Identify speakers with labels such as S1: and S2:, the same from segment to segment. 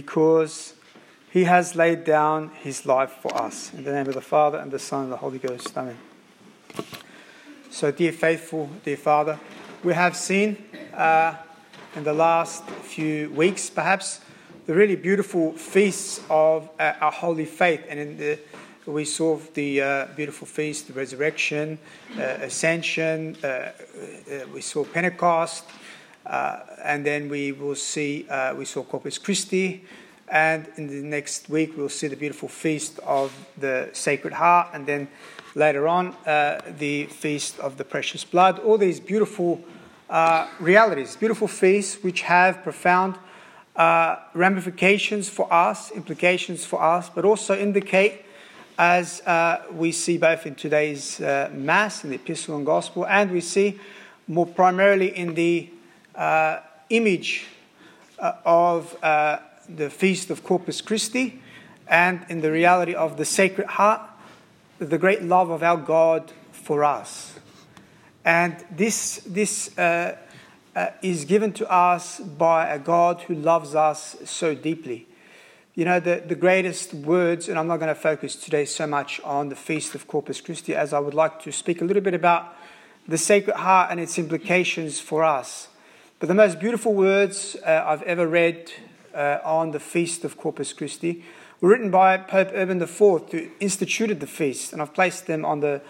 S1: because he has laid down his life for us. In the name of the Father, and the Son, and the Holy Ghost. Amen. So, dear faithful, dear Father, we have seen uh, in the last few weeks, perhaps, the really beautiful feasts of uh, our holy faith. And in the, we saw the uh, beautiful feast, the resurrection, uh, ascension, uh, uh, we saw Pentecost. Uh, and then we will see, uh, we saw Corpus Christi, and in the next week we'll see the beautiful feast of the Sacred Heart, and then later on uh, the feast of the Precious Blood. All these beautiful uh, realities, beautiful feasts which have profound uh, ramifications for us, implications for us, but also indicate, as we see both in today's Mass, in the Epistle and Gospel, and we see more primarily in the uh, image uh, of uh, the feast of Corpus Christi and in the reality of the Sacred Heart, the great love of our God for us. And this, this uh, uh, is given to us by a God who loves us so deeply. You know, the, the greatest words, and I'm not going to focus today so much on the Feast of Corpus Christi as I would like to speak a little bit about the Sacred Heart and its implications for us. But the most beautiful words uh, I've ever read uh, on the feast of Corpus Christi were written by Pope Urban IV, who instituted the feast. And I've placed them on the,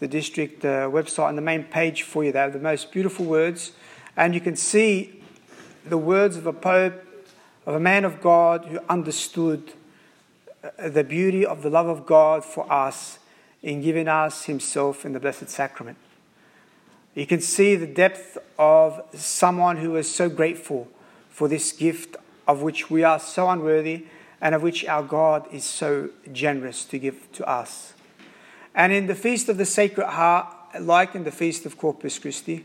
S1: the district uh, website on the main page for you. They have the most beautiful words. And you can see the words of a pope, of a man of God who understood uh, the beauty of the love of God for us in giving us himself in the Blessed Sacrament. You can see the depth of someone who is so grateful for this gift of which we are so unworthy and of which our God is so generous to give to us. And in the Feast of the Sacred Heart, like in the Feast of Corpus Christi,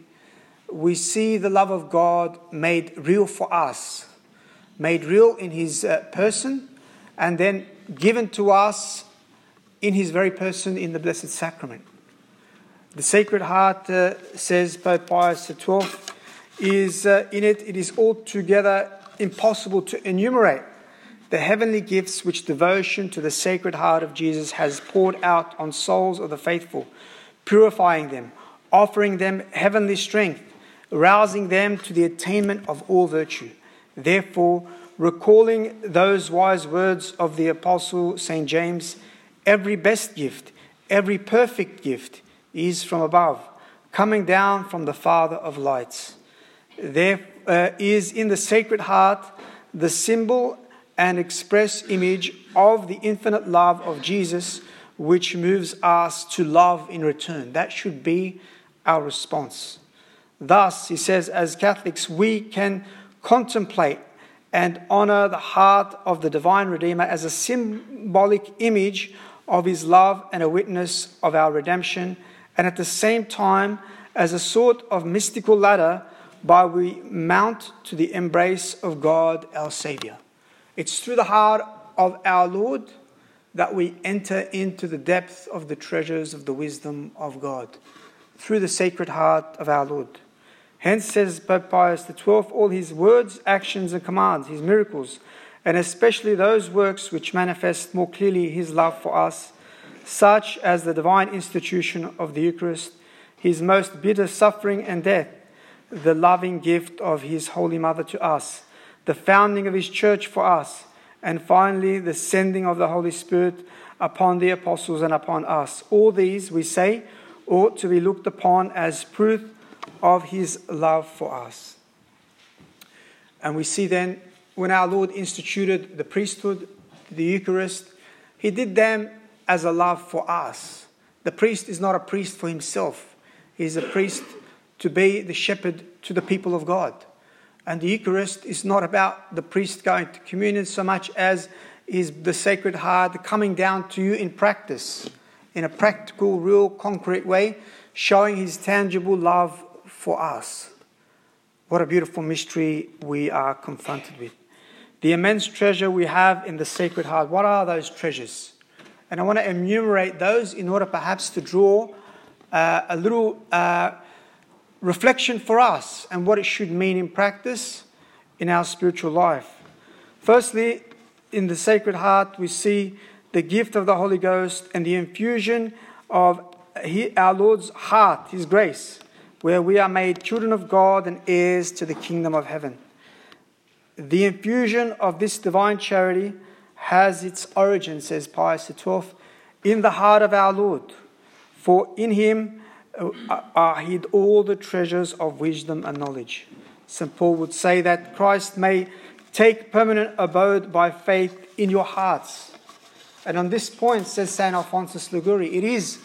S1: we see the love of God made real for us, made real in His uh, person, and then given to us in His very person in the Blessed Sacrament. The Sacred Heart, uh, says Pope Pius XII, is uh, in it, it is altogether impossible to enumerate the heavenly gifts which devotion to the Sacred Heart of Jesus has poured out on souls of the faithful, purifying them, offering them heavenly strength, rousing them to the attainment of all virtue. Therefore, recalling those wise words of the Apostle St. James, every best gift, every perfect gift, is from above, coming down from the Father of lights. There uh, is in the Sacred Heart the symbol and express image of the infinite love of Jesus, which moves us to love in return. That should be our response. Thus, he says, as Catholics, we can contemplate and honor the heart of the divine Redeemer as a symbolic image of his love and a witness of our redemption and at the same time as a sort of mystical ladder by we mount to the embrace of God our Savior. It's through the heart of our Lord that we enter into the depth of the treasures of the wisdom of God, through the sacred heart of our Lord. Hence, says Pope Pius XII, all his words, actions, and commands, his miracles, and especially those works which manifest more clearly his love for us, such as the divine institution of the Eucharist, his most bitter suffering and death, the loving gift of his Holy Mother to us, the founding of his church for us, and finally the sending of the Holy Spirit upon the apostles and upon us. All these, we say, ought to be looked upon as proof of his love for us. And we see then when our Lord instituted the priesthood, the Eucharist, he did them as a love for us. The priest is not a priest for himself, he's a priest to be the shepherd to the people of God. And the Eucharist is not about the priest going to communion so much as is the Sacred Heart coming down to you in practice, in a practical, real, concrete way, showing his tangible love for us. What a beautiful mystery we are confronted with. The immense treasure we have in the Sacred Heart. What are those treasures? And I want to enumerate those in order perhaps to draw uh, a little uh, reflection for us and what it should mean in practice in our spiritual life. Firstly, in the Sacred Heart, we see the gift of the Holy Ghost and the infusion of our Lord's heart, His grace, where we are made children of God and heirs to the kingdom of heaven. The infusion of this divine charity has its origin, says Pius XII, in the heart of our Lord. For in Him uh, are hid all the treasures of wisdom and knowledge. St. Paul would say that Christ may take permanent abode by faith in your hearts. And on this point, says St. Alphonsus Liguori, it is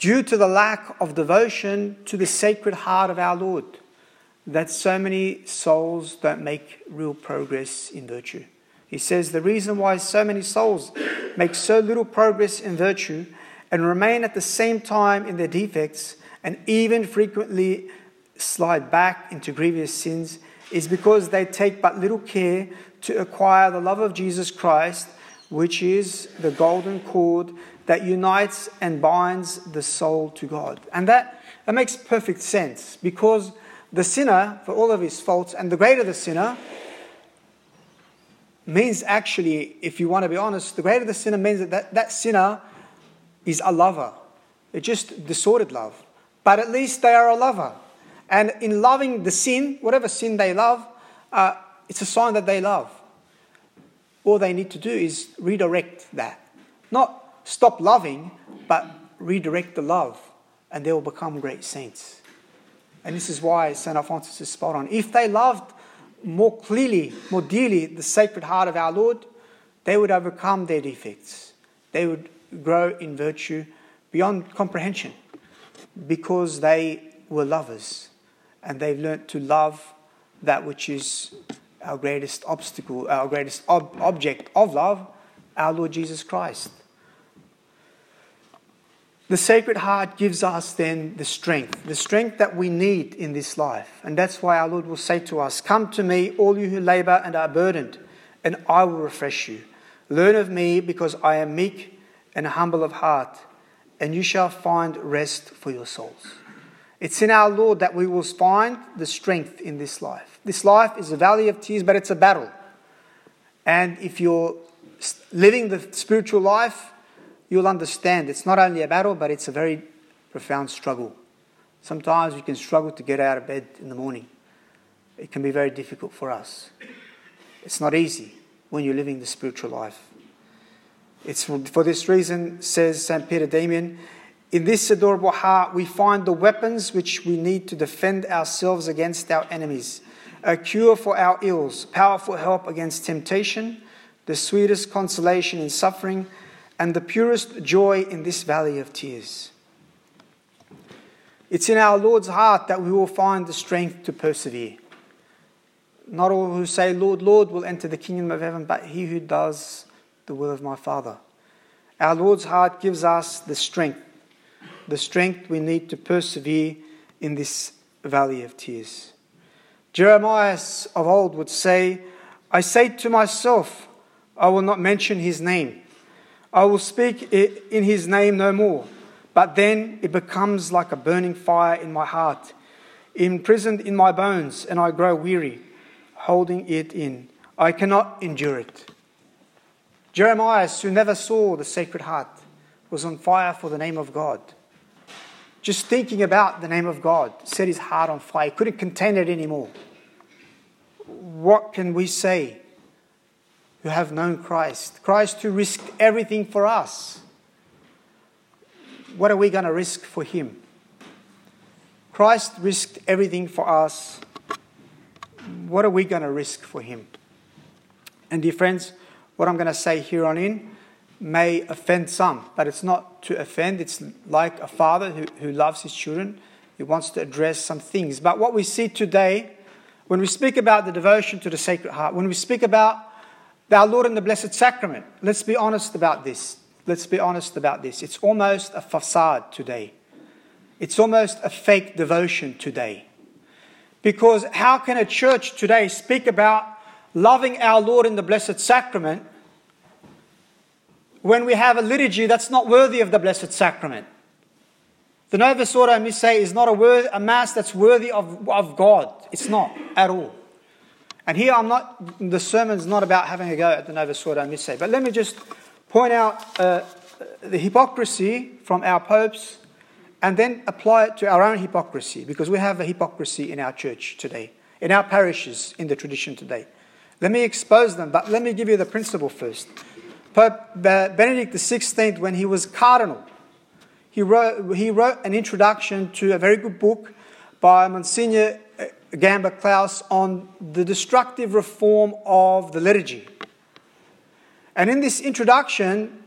S1: due to the lack of devotion to the sacred heart of our Lord that so many souls don't make real progress in virtue. He says the reason why so many souls make so little progress in virtue and remain at the same time in their defects and even frequently slide back into grievous sins is because they take but little care to acquire the love of Jesus Christ, which is the golden cord that unites and binds the soul to God. And that, that makes perfect sense because the sinner, for all of his faults, and the greater the sinner, means actually, if you want to be honest, the greater the sinner means that that, that sinner is a lover. It's just disordered love. But at least they are a lover. And in loving the sin, whatever sin they love, uh, it's a sign that they love. All they need to do is redirect that. Not stop loving, but redirect the love, and they will become great saints. And this is why St. Alphonsus is spot on. If they loved more clearly, more dearly, the sacred heart of our Lord, they would overcome their defects. They would grow in virtue beyond comprehension because they were lovers and they've learnt to love that which is our greatest obstacle, our greatest ob- object of love, our Lord Jesus Christ. The Sacred Heart gives us then the strength, the strength that we need in this life. And that's why our Lord will say to us, Come to me, all you who labor and are burdened, and I will refresh you. Learn of me, because I am meek and humble of heart, and you shall find rest for your souls. It's in our Lord that we will find the strength in this life. This life is a valley of tears, but it's a battle. And if you're living the spiritual life, you'll understand it's not only a battle, but it's a very profound struggle. Sometimes we can struggle to get out of bed in the morning. It can be very difficult for us. It's not easy when you're living the spiritual life. It's for this reason, says St. Peter Damian, in this adorable heart, we find the weapons which we need to defend ourselves against our enemies, a cure for our ills, powerful help against temptation, the sweetest consolation in suffering, and the purest joy in this valley of tears. It's in our Lord's heart that we will find the strength to persevere. Not all who say, Lord, Lord, will enter the kingdom of heaven, but he who does the will of my Father. Our Lord's heart gives us the strength the strength we need to persevere in this valley of tears. Jeremiah of old would say, I say to myself, I will not mention his name. I will speak in his name no more. But then it becomes like a burning fire in my heart, imprisoned in my bones, and I grow weary, holding it in. I cannot endure it. Jeremiah, who never saw the Sacred Heart, was on fire for the name of God. Just thinking about the name of God set his heart on fire. He couldn't contain it anymore. What can we say who have known Christ? Christ who risked everything for us. What are we going to risk for him? Christ risked everything for us. What are we going to risk for him? And, dear friends, what I'm going to say here on in may offend some, but it's not to offend. It's like a father who, who loves his children. He wants to address some things. But what we see today, when we speak about the devotion to the Sacred Heart, when we speak about our Lord in the Blessed Sacrament, let's be honest about this. Let's be honest about this. It's almost a facade today. It's almost a fake devotion today. Because how can a church today speak about loving our Lord in the Blessed Sacrament when we have a liturgy that's not worthy of the Blessed Sacrament. The Novus Ordo Missae is not a, word, a Mass that's worthy of, of God. It's not at all. And here I'm not, the sermon's not about having a go at the Novus Ordo Missae, but let me just point out uh, the hypocrisy from our popes and then apply it to our own hypocrisy because we have a hypocrisy in our church today, in our parishes, in the tradition today. Let me expose them, but let me give you the principle first. Pope Benedict XVI, when he was cardinal, he wrote, he wrote an introduction to a very good book by Monsignor uh, Gamber Klaus on the destructive reform of the liturgy. And in this introduction,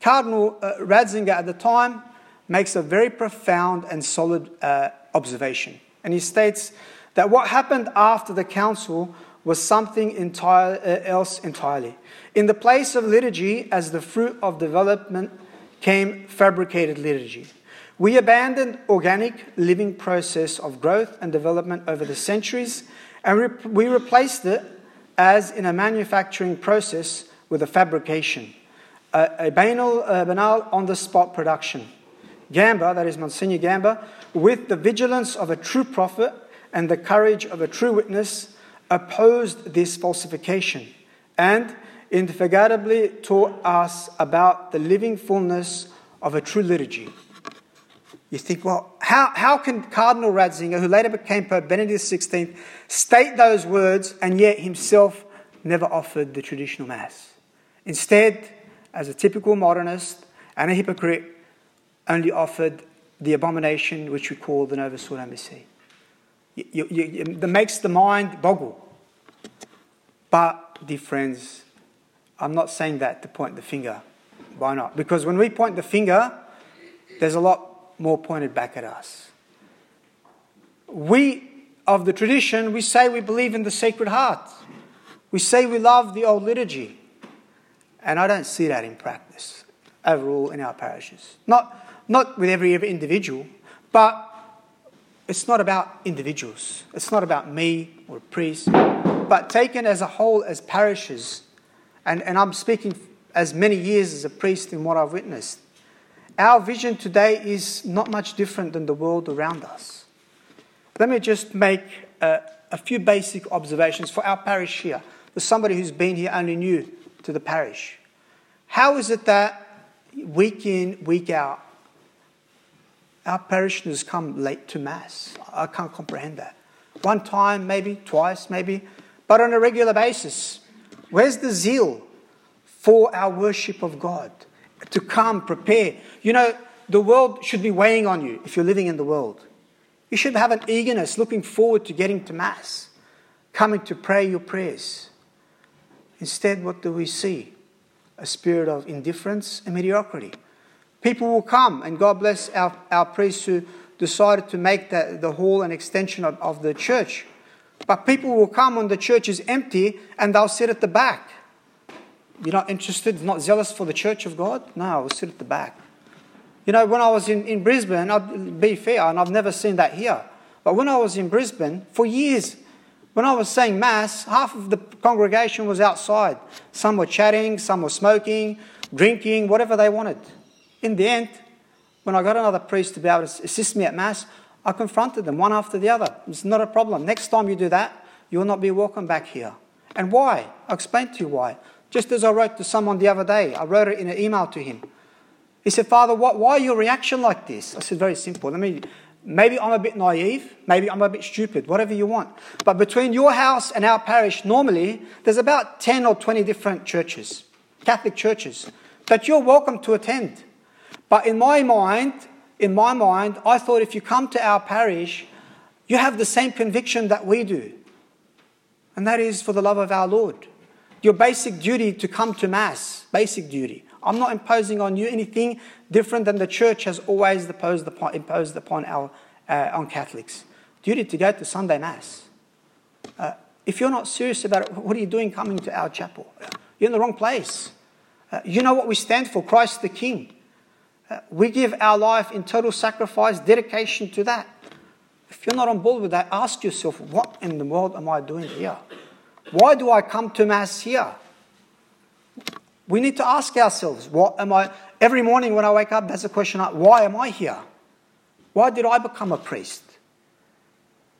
S1: Cardinal uh, Ratzinger at the time makes a very profound and solid uh, observation. And he states that what happened after the council was something entire, uh, else entirely. In the place of liturgy, as the fruit of development, came fabricated liturgy. We abandoned organic living process of growth and development over the centuries, and we replaced it, as in a manufacturing process, with a fabrication, a, a banal, banal on-the-spot production. Gamber, that is Monsignor Gamber, with the vigilance of a true prophet and the courage of a true witness, opposed this falsification and indefatigably taught us about the living fullness of a true liturgy. You think, well, how, how can Cardinal Ratzinger, who later became Pope Benedict XVI, state those words and yet himself never offered the traditional Mass? Instead, as a typical modernist and a hypocrite, only offered the abomination which we call the Novus Ordo Missae. That makes the mind boggle. But, dear friends, I'm not saying that to point the finger. Why not? Because when we point the finger, there's a lot more pointed back at us. We, of the tradition, we say we believe in the Sacred Heart. We say we love the old liturgy. And I don't see that in practice overall in our parishes. Not, not with every, individual, but it's not about individuals. It's not about me or a priest, but taken as a whole as parishes. And, and I'm speaking as many years as a priest in what I've witnessed. Our vision today is not much different than the world around us. Let me just make a, a few basic observations for our parish here. For somebody who's been here only new to the parish. How is it that week in, week out, our parishioners come late to Mass? I can't comprehend that. One time, maybe, twice, maybe, but on a regular basis. Where's the zeal for our worship of God? To come, prepare. You know, the world should be weighing on you if you're living in the world. You should have an eagerness, looking forward to getting to Mass, coming to pray your prayers. Instead, what do we see? a spirit of indifference and mediocrity. People will come, and God bless our, our priests who decided to make the, the hall an extension of, of the church. But people will come when the church is empty and they'll sit at the back. You're not interested, not zealous for the church of God? No, I'll sit at the back. You know, when I was in, in Brisbane, I'll be fair, and I've never seen that here. But when I was in Brisbane, for years, when I was saying Mass, half of the congregation was outside. Some were chatting, some were smoking, drinking, whatever they wanted. In the end, when I got another priest to be able to assist me at Mass, I confronted them one after the other. It's not a problem. Next time you do that, you will not be welcome back here. And why? I'll explain to you why. Just as I wrote to someone the other day, I wrote it in an email to him. He said, Father, what, why your reaction like this? I said, Very simple. Let me Maybe I'm a bit naive, maybe I'm a bit stupid, whatever you want. But between your house and our parish, normally, there's about 10 or 20 different churches, Catholic churches, that you're welcome to attend. But in my mind, in my mind, I thought if you come to our parish, you have the same conviction that we do. And that is for the love of our Lord. Your basic duty to come to Mass, basic duty. I'm not imposing on you anything different than the church has always imposed upon, imposed upon our, uh, on Catholics. Duty to go to Sunday Mass. Uh, if you're not serious about it, what are you doing coming to our chapel? You're in the wrong place. Uh, you know what we stand for Christ the King. Uh, we give our life in total sacrifice, dedication to that. If you're not on board with that, ask yourself, what in the world am I doing here? Why do I come to Mass here? We need to ask ourselves, what am I? Every morning when I wake up, that's a question why am I here? Why did I become a priest?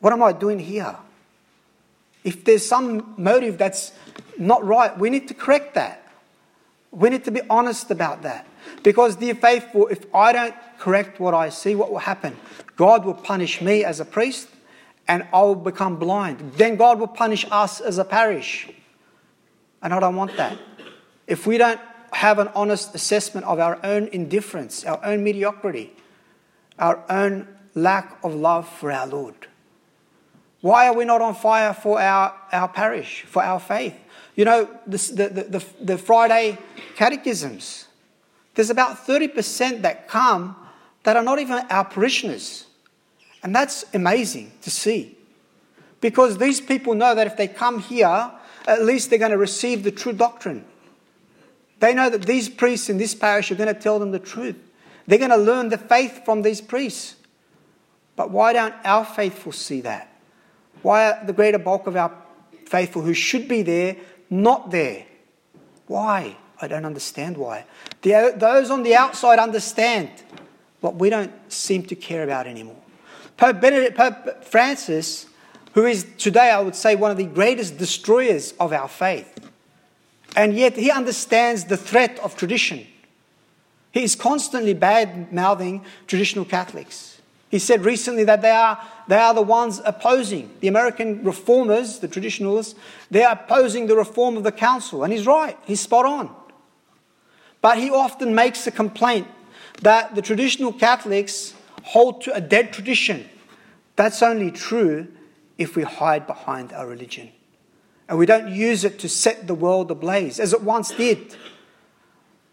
S1: What am I doing here? If there's some motive that's not right, we need to correct that. We need to be honest about that. Because, dear faithful, if I don't correct what I see, what will happen? God will punish me as a priest and I will become blind. Then God will punish us as a parish. And I don't want that. If we don't have an honest assessment of our own indifference, our own mediocrity, our own lack of love for our Lord, why are we not on fire for our, our parish, for our faith? You know, the, the, the, the Friday catechisms, there's about 30% that come that are not even our parishioners. And that's amazing to see. Because these people know that if they come here, at least they're going to receive the true doctrine. They know that these priests in this parish are going to tell them the truth. They're going to learn the faith from these priests. But why don't our faithful see that? Why are the greater bulk of our faithful who should be there not there? Why? I don't understand why. The, those on the outside understand what we don't seem to care about anymore. Pope, Benedict, Pope Francis, who is today, I would say, one of the greatest destroyers of our faith, and yet he understands the threat of tradition. He is constantly bad mouthing traditional Catholics. He said recently that they are, they are the ones opposing the American reformers, the traditionalists, they are opposing the reform of the council. And he's right, he's spot on. But he often makes a complaint that the traditional Catholics hold to a dead tradition. That's only true if we hide behind our religion. And we don't use it to set the world ablaze, as it once did.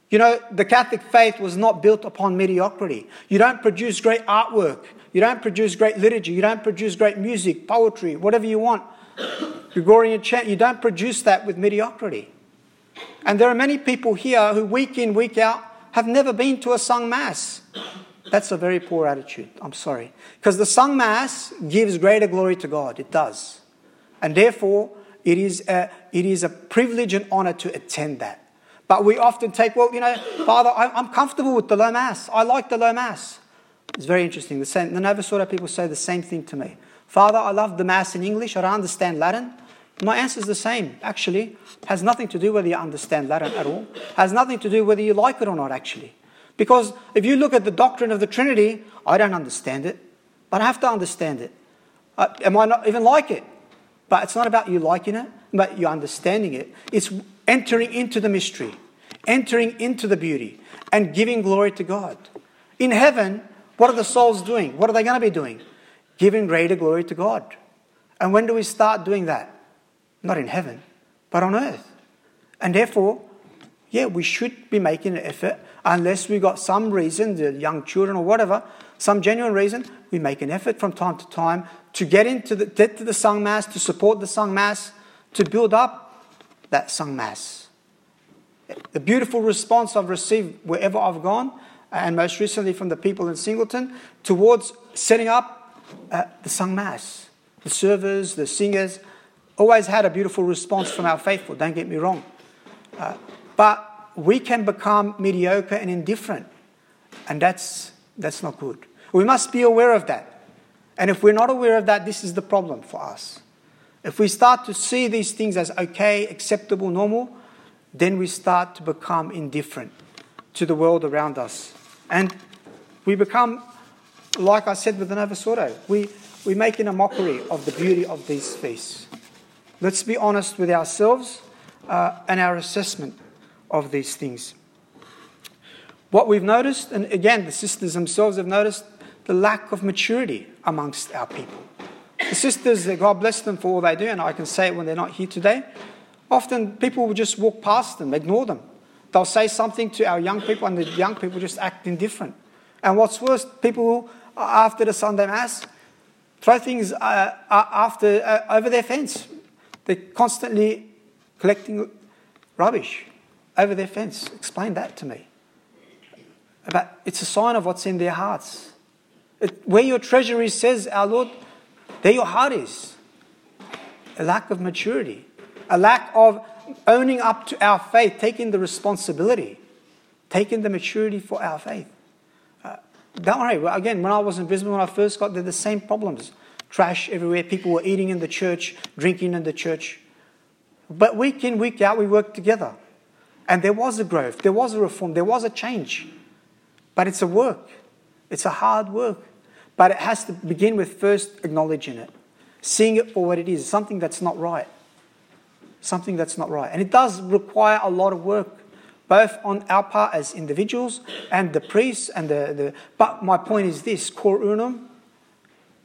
S1: You know, the Catholic faith was not built upon mediocrity. You don't produce great artwork. You don't produce great liturgy. You don't produce great music, poetry, whatever you want. Gregorian chant. You don't produce that with mediocrity. And there are many people here who, week in, week out, have never been to a sung mass. That's a very poor attitude. I'm sorry. Because the sung mass gives greater glory to God. It does. And therefore, it is a, it is a privilege and honor to attend that. But we often take, well, you know, Father, I'm comfortable with the low mass. I like the low mass. It's very interesting. The, same, the Nova people say the same thing to me. Father, I love the mass in English. I don't understand Latin. My answer is the same, actually. Has nothing to do whether you understand Latin at all. Has nothing to do whether you like it or not, actually. Because if you look at the doctrine of the Trinity, I don't understand it, but I have to understand it. Uh, I might not even like it, but it's not about you liking it, but you understanding it. It's entering into the mystery, entering into the beauty, and giving glory to God. In heaven, what are the souls doing? What are they going to be doing? Giving greater glory to God. And when do we start doing that? Not in heaven, but on earth. And therefore, yeah, we should be making an effort unless we got some reason, the young children or whatever, some genuine reason, we make an effort from time to time to get into the get to the sung mass, to support the sung mass, to build up that sung mass. The beautiful response I've received wherever I've gone, and most recently from the people in Singleton, towards setting up uh, the sung mass. The servers, the singers, always had a beautiful response from our faithful, don't get me wrong. Uh, but we can become mediocre and indifferent. And that's, that's not good. We must be aware of that. And if we're not aware of that, this is the problem for us. If we start to see these things as okay, acceptable, normal, then we start to become indifferent to the world around us. And we become, like I said with the we, we make in a mockery of the beauty of these feasts. Let's be honest with ourselves uh, and our assessment of these things. What we've noticed, and again, the sisters themselves have noticed the lack of maturity amongst our people. The sisters, God bless them for all they do, and I can say it when they're not here today. Often people will just walk past them, ignore them. They'll say something to our young people, and the young people just act indifferent. And what's worse, people after the Sunday Mass throw things uh, after, uh, over their fence. They're constantly collecting rubbish over their fence. Explain that to me. But it's a sign of what's in their hearts. It, where your treasure is, says our Lord, there your heart is. A lack of maturity, a lack of owning up to our faith, taking the responsibility, taking the maturity for our faith. Uh, don't worry, again, when I was in Brisbane, when I first got there, the same problems. trash everywhere. People were eating in the church, drinking in the church. But week in, week out, we worked together. And there was a growth, there was a reform, there was a change. But it's a work, it's a hard work. But it has to begin with first acknowledging it, seeing it for what it is, something that's not right. Something that's not right. And it does require a lot of work, both on our part as individuals and the priests and the. the but my point is this cor unum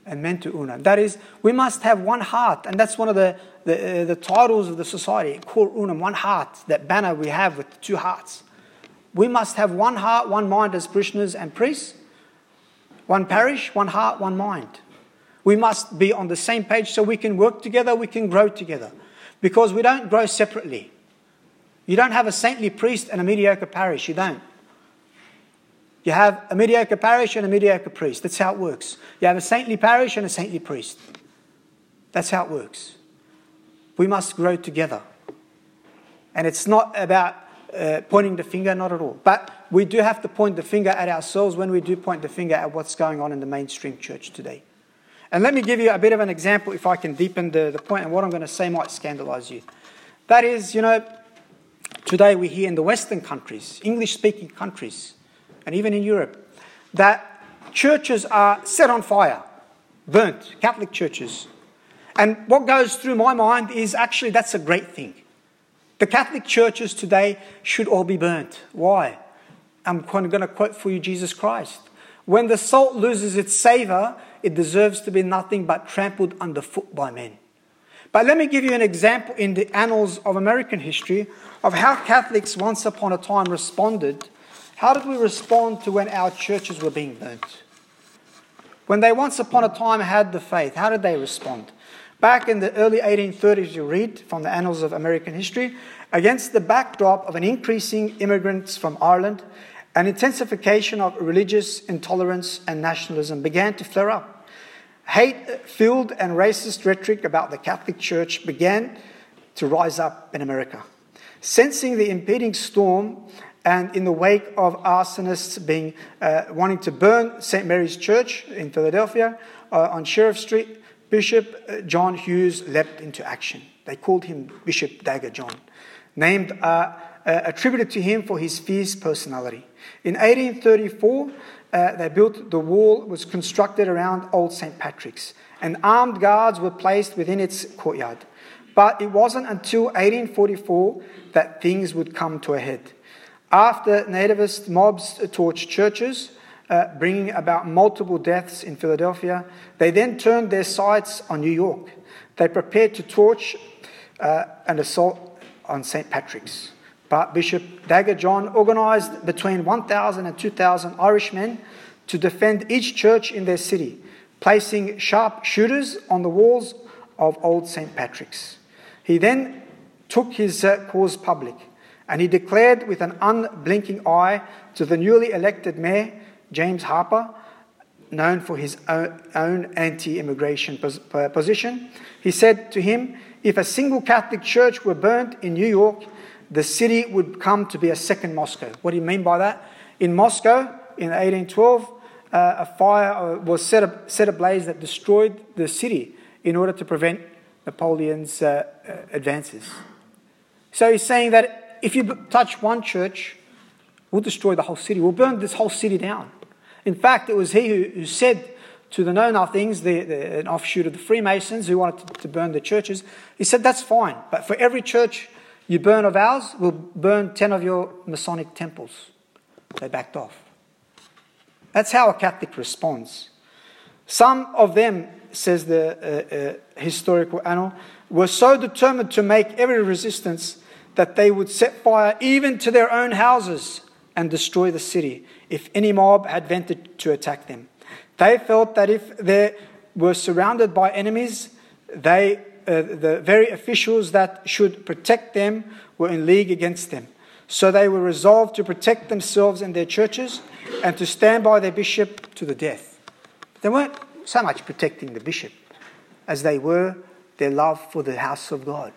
S1: and men to unum. That is, we must have one heart, and that's one of the, the, uh, the titles of the society, cor unum, one heart, that banner we have with two hearts. We must have one heart, one mind as parishioners and priests, one parish, one heart, one mind. We must be on the same page so we can work together, we can grow together. Because we don't grow separately. You don't have a saintly priest and a mediocre parish. You don't. You have a mediocre parish and a mediocre priest. That's how it works. You have a saintly parish and a saintly priest. That's how it works. We must grow together. And it's not about uh, pointing the finger, not at all. But we do have to point the finger at ourselves when we do point the finger at what's going on in the mainstream church today. And let me give you a bit of an example if I can deepen the, the point, and what I'm going to say might scandalize you. That is, you know, today we hear in the Western countries, English speaking countries, and even in Europe, that churches are set on fire, burnt, Catholic churches. And what goes through my mind is actually that's a great thing. The Catholic churches today should all be burnt. Why? I'm going to quote for you Jesus Christ. When the salt loses its savor, it deserves to be nothing but trampled underfoot by men. But let me give you an example in the annals of American history of how Catholics once upon a time responded. How did we respond to when our churches were being burnt? When they once upon a time had the faith, how did they respond? Back in the early 1830s, you read from the annals of American history, against the backdrop of an increasing immigrants from Ireland, an intensification of religious intolerance and nationalism began to flare up. Hate filled and racist rhetoric about the Catholic Church began to rise up in America. Sensing the impending storm, and in the wake of arsonists being uh, wanting to burn St. Mary's Church in Philadelphia uh, on Sheriff Street, Bishop uh, John Hughes leapt into action. They called him Bishop Dagger John, named uh, uh, attributed to him for his fierce personality. In 1834, uh, they built the wall was constructed around Old St. Patrick's, and armed guards were placed within its courtyard. But it wasn't until 1844 that things would come to a head. After nativist mobs torched churches, uh, bringing about multiple deaths in Philadelphia. They then turned their sights on New York. They prepared to torch uh, and assault on St. Patrick's. But Bishop Dagger John organized between 1,000 and 2,000 Irishmen to defend each church in their city, placing sharp shooters on the walls of Old St. Patrick's. He then took his uh, cause public and he declared with an unblinking eye to the newly elected mayor James Harper, known for his own anti immigration position, he said to him, If a single Catholic church were burnt in New York, the city would come to be a second Moscow. What do you mean by that? In Moscow, in 1812, uh, a fire uh, was set, up, set ablaze that destroyed the city in order to prevent Napoleon's uh, uh advances. So he's saying that if you touch one church, we'll destroy the whole city. We'll burn this whole city down. In fact, it was he who, who said to the Know Nothings, the, the, an offshoot of the Freemasons who wanted to, to burn the churches, he said, That's fine, but for every church you burn of ours, we'll burn 10 of your Masonic temples. They backed off. That's how a Catholic responds. Some of them, says the uh, uh, historical annal, were so determined to make every resistance that they would set fire even to their own houses and destroy the city if any mob had ventured to attack them. They felt that if they were surrounded by enemies, they, uh, the very officials that should protect them were in league against them. So they were resolved to protect themselves and their churches and to stand by their bishop to the death. They weren't so much protecting the bishop as they were their love for the house of God.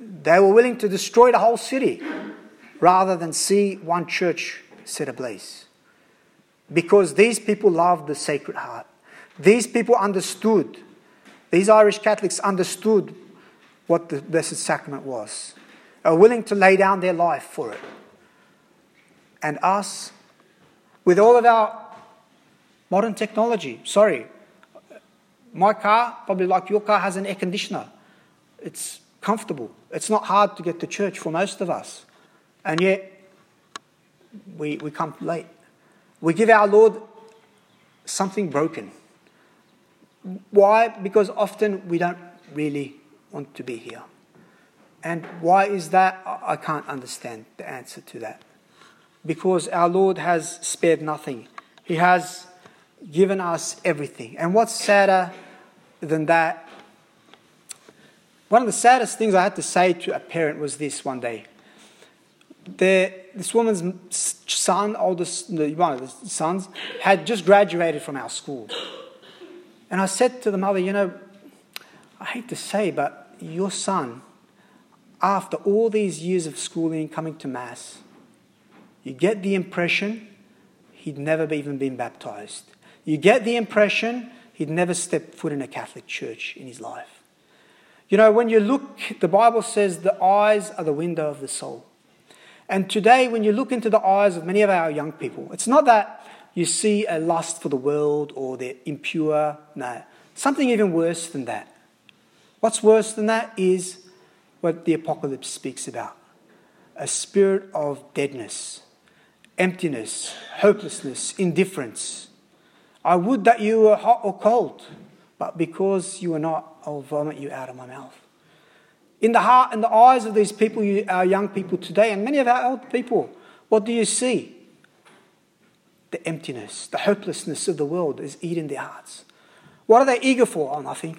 S1: They were willing to destroy the whole city rather than see one church set ablaze. Because these people loved the Sacred Heart. These people understood, these Irish Catholics understood what the Blessed Sacrament was, are willing to lay down their life for it. And us, with all of our modern technology, sorry, my car, probably like your car, has an air conditioner. It's comfortable. It's not hard to get to church for most of us. And yet, we, we come late. We give our Lord something broken. Why? Because often we don't really want to be here. And why is that? I can't understand the answer to that. Because our Lord has spared nothing, He has given us everything. And what's sadder than that? One of the saddest things I had to say to a parent was this one day. The, this woman's son, oldest, one of the sons, had just graduated from our school. And I said to the mother, You know, I hate to say, but your son, after all these years of schooling, coming to Mass, you get the impression he'd never even been baptized. You get the impression he'd never stepped foot in a Catholic church in his life. You know, when you look, the Bible says the eyes are the window of the soul. And today, when you look into the eyes of many of our young people, it's not that you see a lust for the world or they're impure. No, something even worse than that. What's worse than that is what the apocalypse speaks about a spirit of deadness, emptiness, hopelessness, indifference. I would that you were hot or cold, but because you are not, I'll vomit you out of my mouth. In the heart and the eyes of these people, our young people today, and many of our old people, what do you see? The emptiness, the hopelessness of the world is eating their hearts. What are they eager for? Oh, nothing.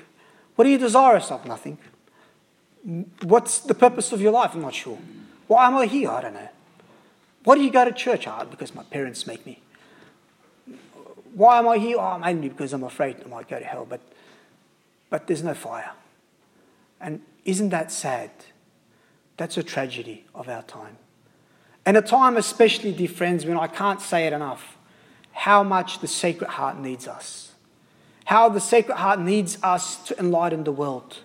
S1: What are you desirous of? Nothing. What's the purpose of your life? I'm not sure. Why am I here? I don't know. Why do you go to church? Oh, because my parents make me. Why am I here? Oh, mainly because I'm afraid I might go to hell. But, but there's no fire. And isn't that sad? That's a tragedy of our time. And a time, especially, dear friends, when I can't say it enough, how much the Sacred Heart needs us. How the Sacred Heart needs us to enlighten the world.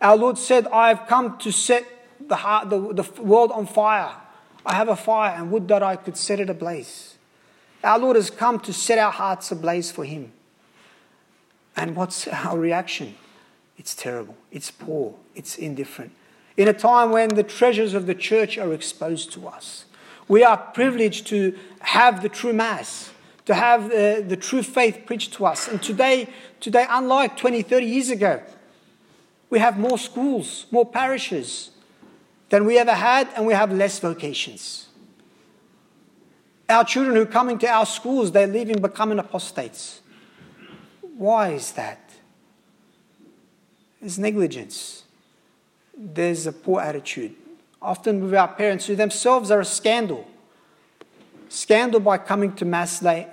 S1: Our Lord said, I have come to set the, heart, the, the world on fire. I have a fire, and would that I could set it ablaze. Our Lord has come to set our hearts ablaze for Him. And what's our reaction? It's terrible. It's poor. It's indifferent. In a time when the treasures of the church are exposed to us, we are privileged to have the true Mass, to have the, the true faith preached to us. And today, today, unlike 20, 30 years ago, we have more schools, more parishes than we ever had, and we have less vocations. Our children who are coming to our schools, they're leaving becoming apostates. Why is that? There's negligence. There's a poor attitude. Often with our parents who themselves are a scandal. Scandal by coming to Mass late,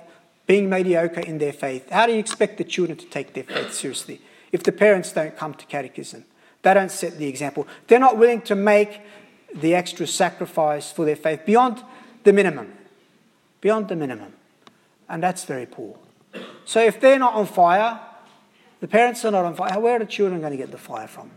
S1: being mediocre in their faith. How do you expect the children to take their faith seriously if the parents don't come to catechism? They don't set the example. They're not willing to make the extra sacrifice for their faith beyond the minimum. Beyond the minimum. And that's very poor. So if they're not on fire, the parents are not on fire. Where are the children going to get the fire from?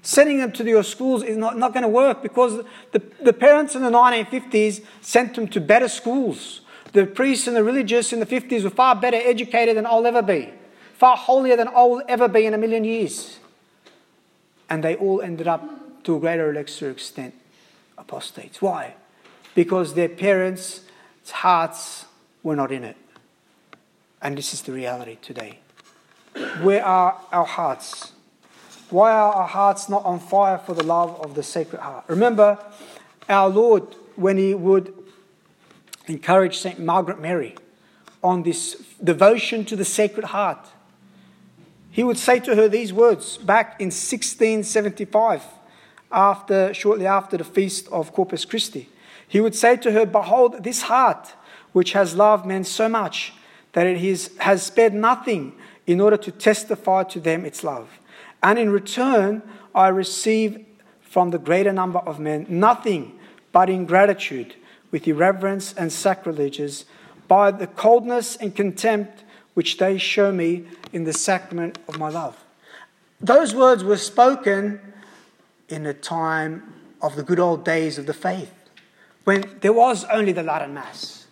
S1: Sending them to your schools is not, not going to work because the, the parents in the 1950s sent them to better schools. The priests and the religious in the 50s were far better educated than I'll ever be, far holier than I'll ever be in a million years. And they all ended up, to a greater or lesser extent, apostates. Why? Because their parents' hearts were not in it. And this is the reality today. Where are our hearts? Why are our hearts not on fire for the love of the Sacred Heart? Remember, our Lord, when He would encourage St. Margaret Mary on this devotion to the Sacred Heart, He would say to her these words back in 1675, after, shortly after the feast of Corpus Christi. He would say to her, Behold, this heart, which has loved men so much that it has spared nothing in order to testify to them its love. And in return, I receive from the greater number of men nothing but ingratitude, with irreverence and sacrileges, by the coldness and contempt which they show me in the sacrament of my love. Those words were spoken in the time of the good old days of the faith, when there was only the Latin Mass.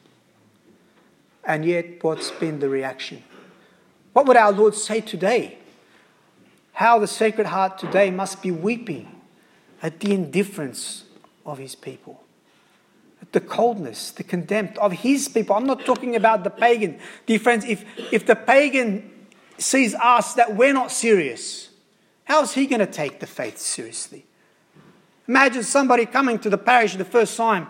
S1: And yet, what's been the reaction? What would our Lord say today? How the Sacred Heart today must be weeping at the indifference of his people, at the coldness, the contempt of his people. I'm not talking about the pagan. Dear friends, if, if the pagan sees us that we're not serious, how is he going to take the faith seriously? Imagine somebody coming to the parish the first time,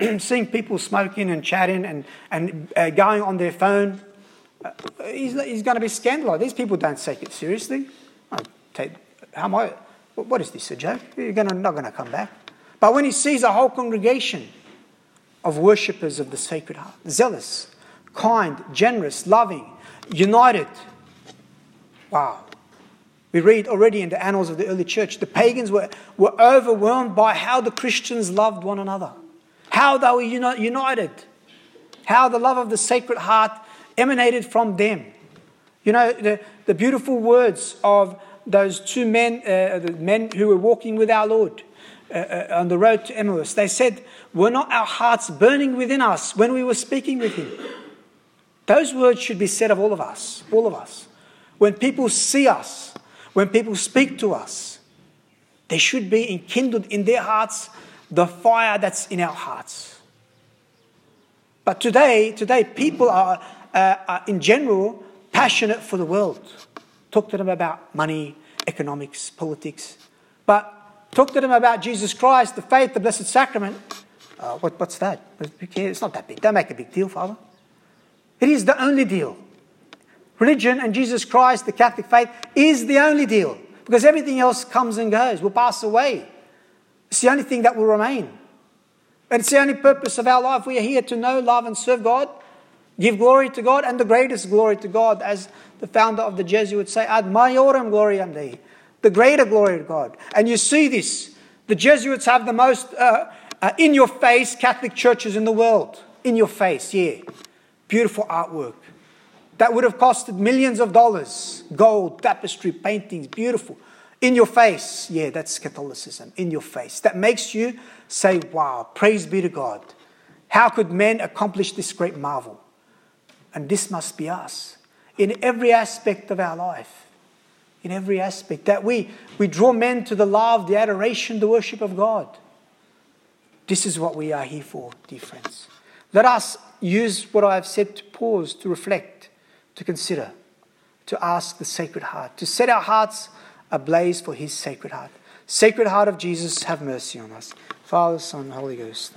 S1: seeing people smoking and chatting and, and uh, going on their phone. Uh, he's, he's going to be scandalized. These people don't take it seriously. Take, how am I? What is this, a joke? You're gonna, not going to come back. But when he sees a whole congregation of worshippers of the Sacred Heart, zealous, kind, generous, loving, united, wow, we read already in the annals of the early church, the pagans were, were overwhelmed by how the Christians loved one another, how they were united, how the love of the Sacred Heart emanated from them. You know, the, the beautiful words of those two men, uh, the men who were walking with our Lord uh, uh, on the road to Emmaus, they said, Were not our hearts burning within us when we were speaking with him? Those words should be said of all of us, all of us. When people see us, when people speak to us, they should be enkindled in their hearts the fire that's in our hearts. But today, today people are, uh, are in general passionate for the world. Talk to them about money, economics, politics. But talk to them about Jesus Christ, the faith, the Blessed Sacrament. Uh, what, what's that? It's not that big. Don't make a big deal, Father. It is the only deal. Religion and Jesus Christ, the Catholic faith, is the only deal because everything else comes and goes, will pass away. It's the only thing that will remain. And it's the only purpose of our life. We are here to know, love, and serve God, give glory to God, and the greatest glory to God, as the founder of the Jesuits say, ad maiorem gloriam Dei, the greater glory to God. And you see this. The Jesuits have the most uh, uh, in your face Catholic churches in the world. In your face, yeah. Beautiful artwork that would have costed millions of dollars gold, tapestry, paintings, beautiful. In your face. Yeah, that's Catholicism. In your face. That makes you say, wow, praise be to God. How could men accomplish this great marvel? And this must be us in every aspect of our life. In every aspect. That we, we draw men to the love, the adoration, the worship of God. This is what we are here for, dear friends. Let us use what I have said to pause, to reflect to consider, to ask the Sacred Heart, to set our hearts ablaze for His Sacred Heart. Sacred Heart of Jesus, have mercy on us. Father, Son, Holy Ghost.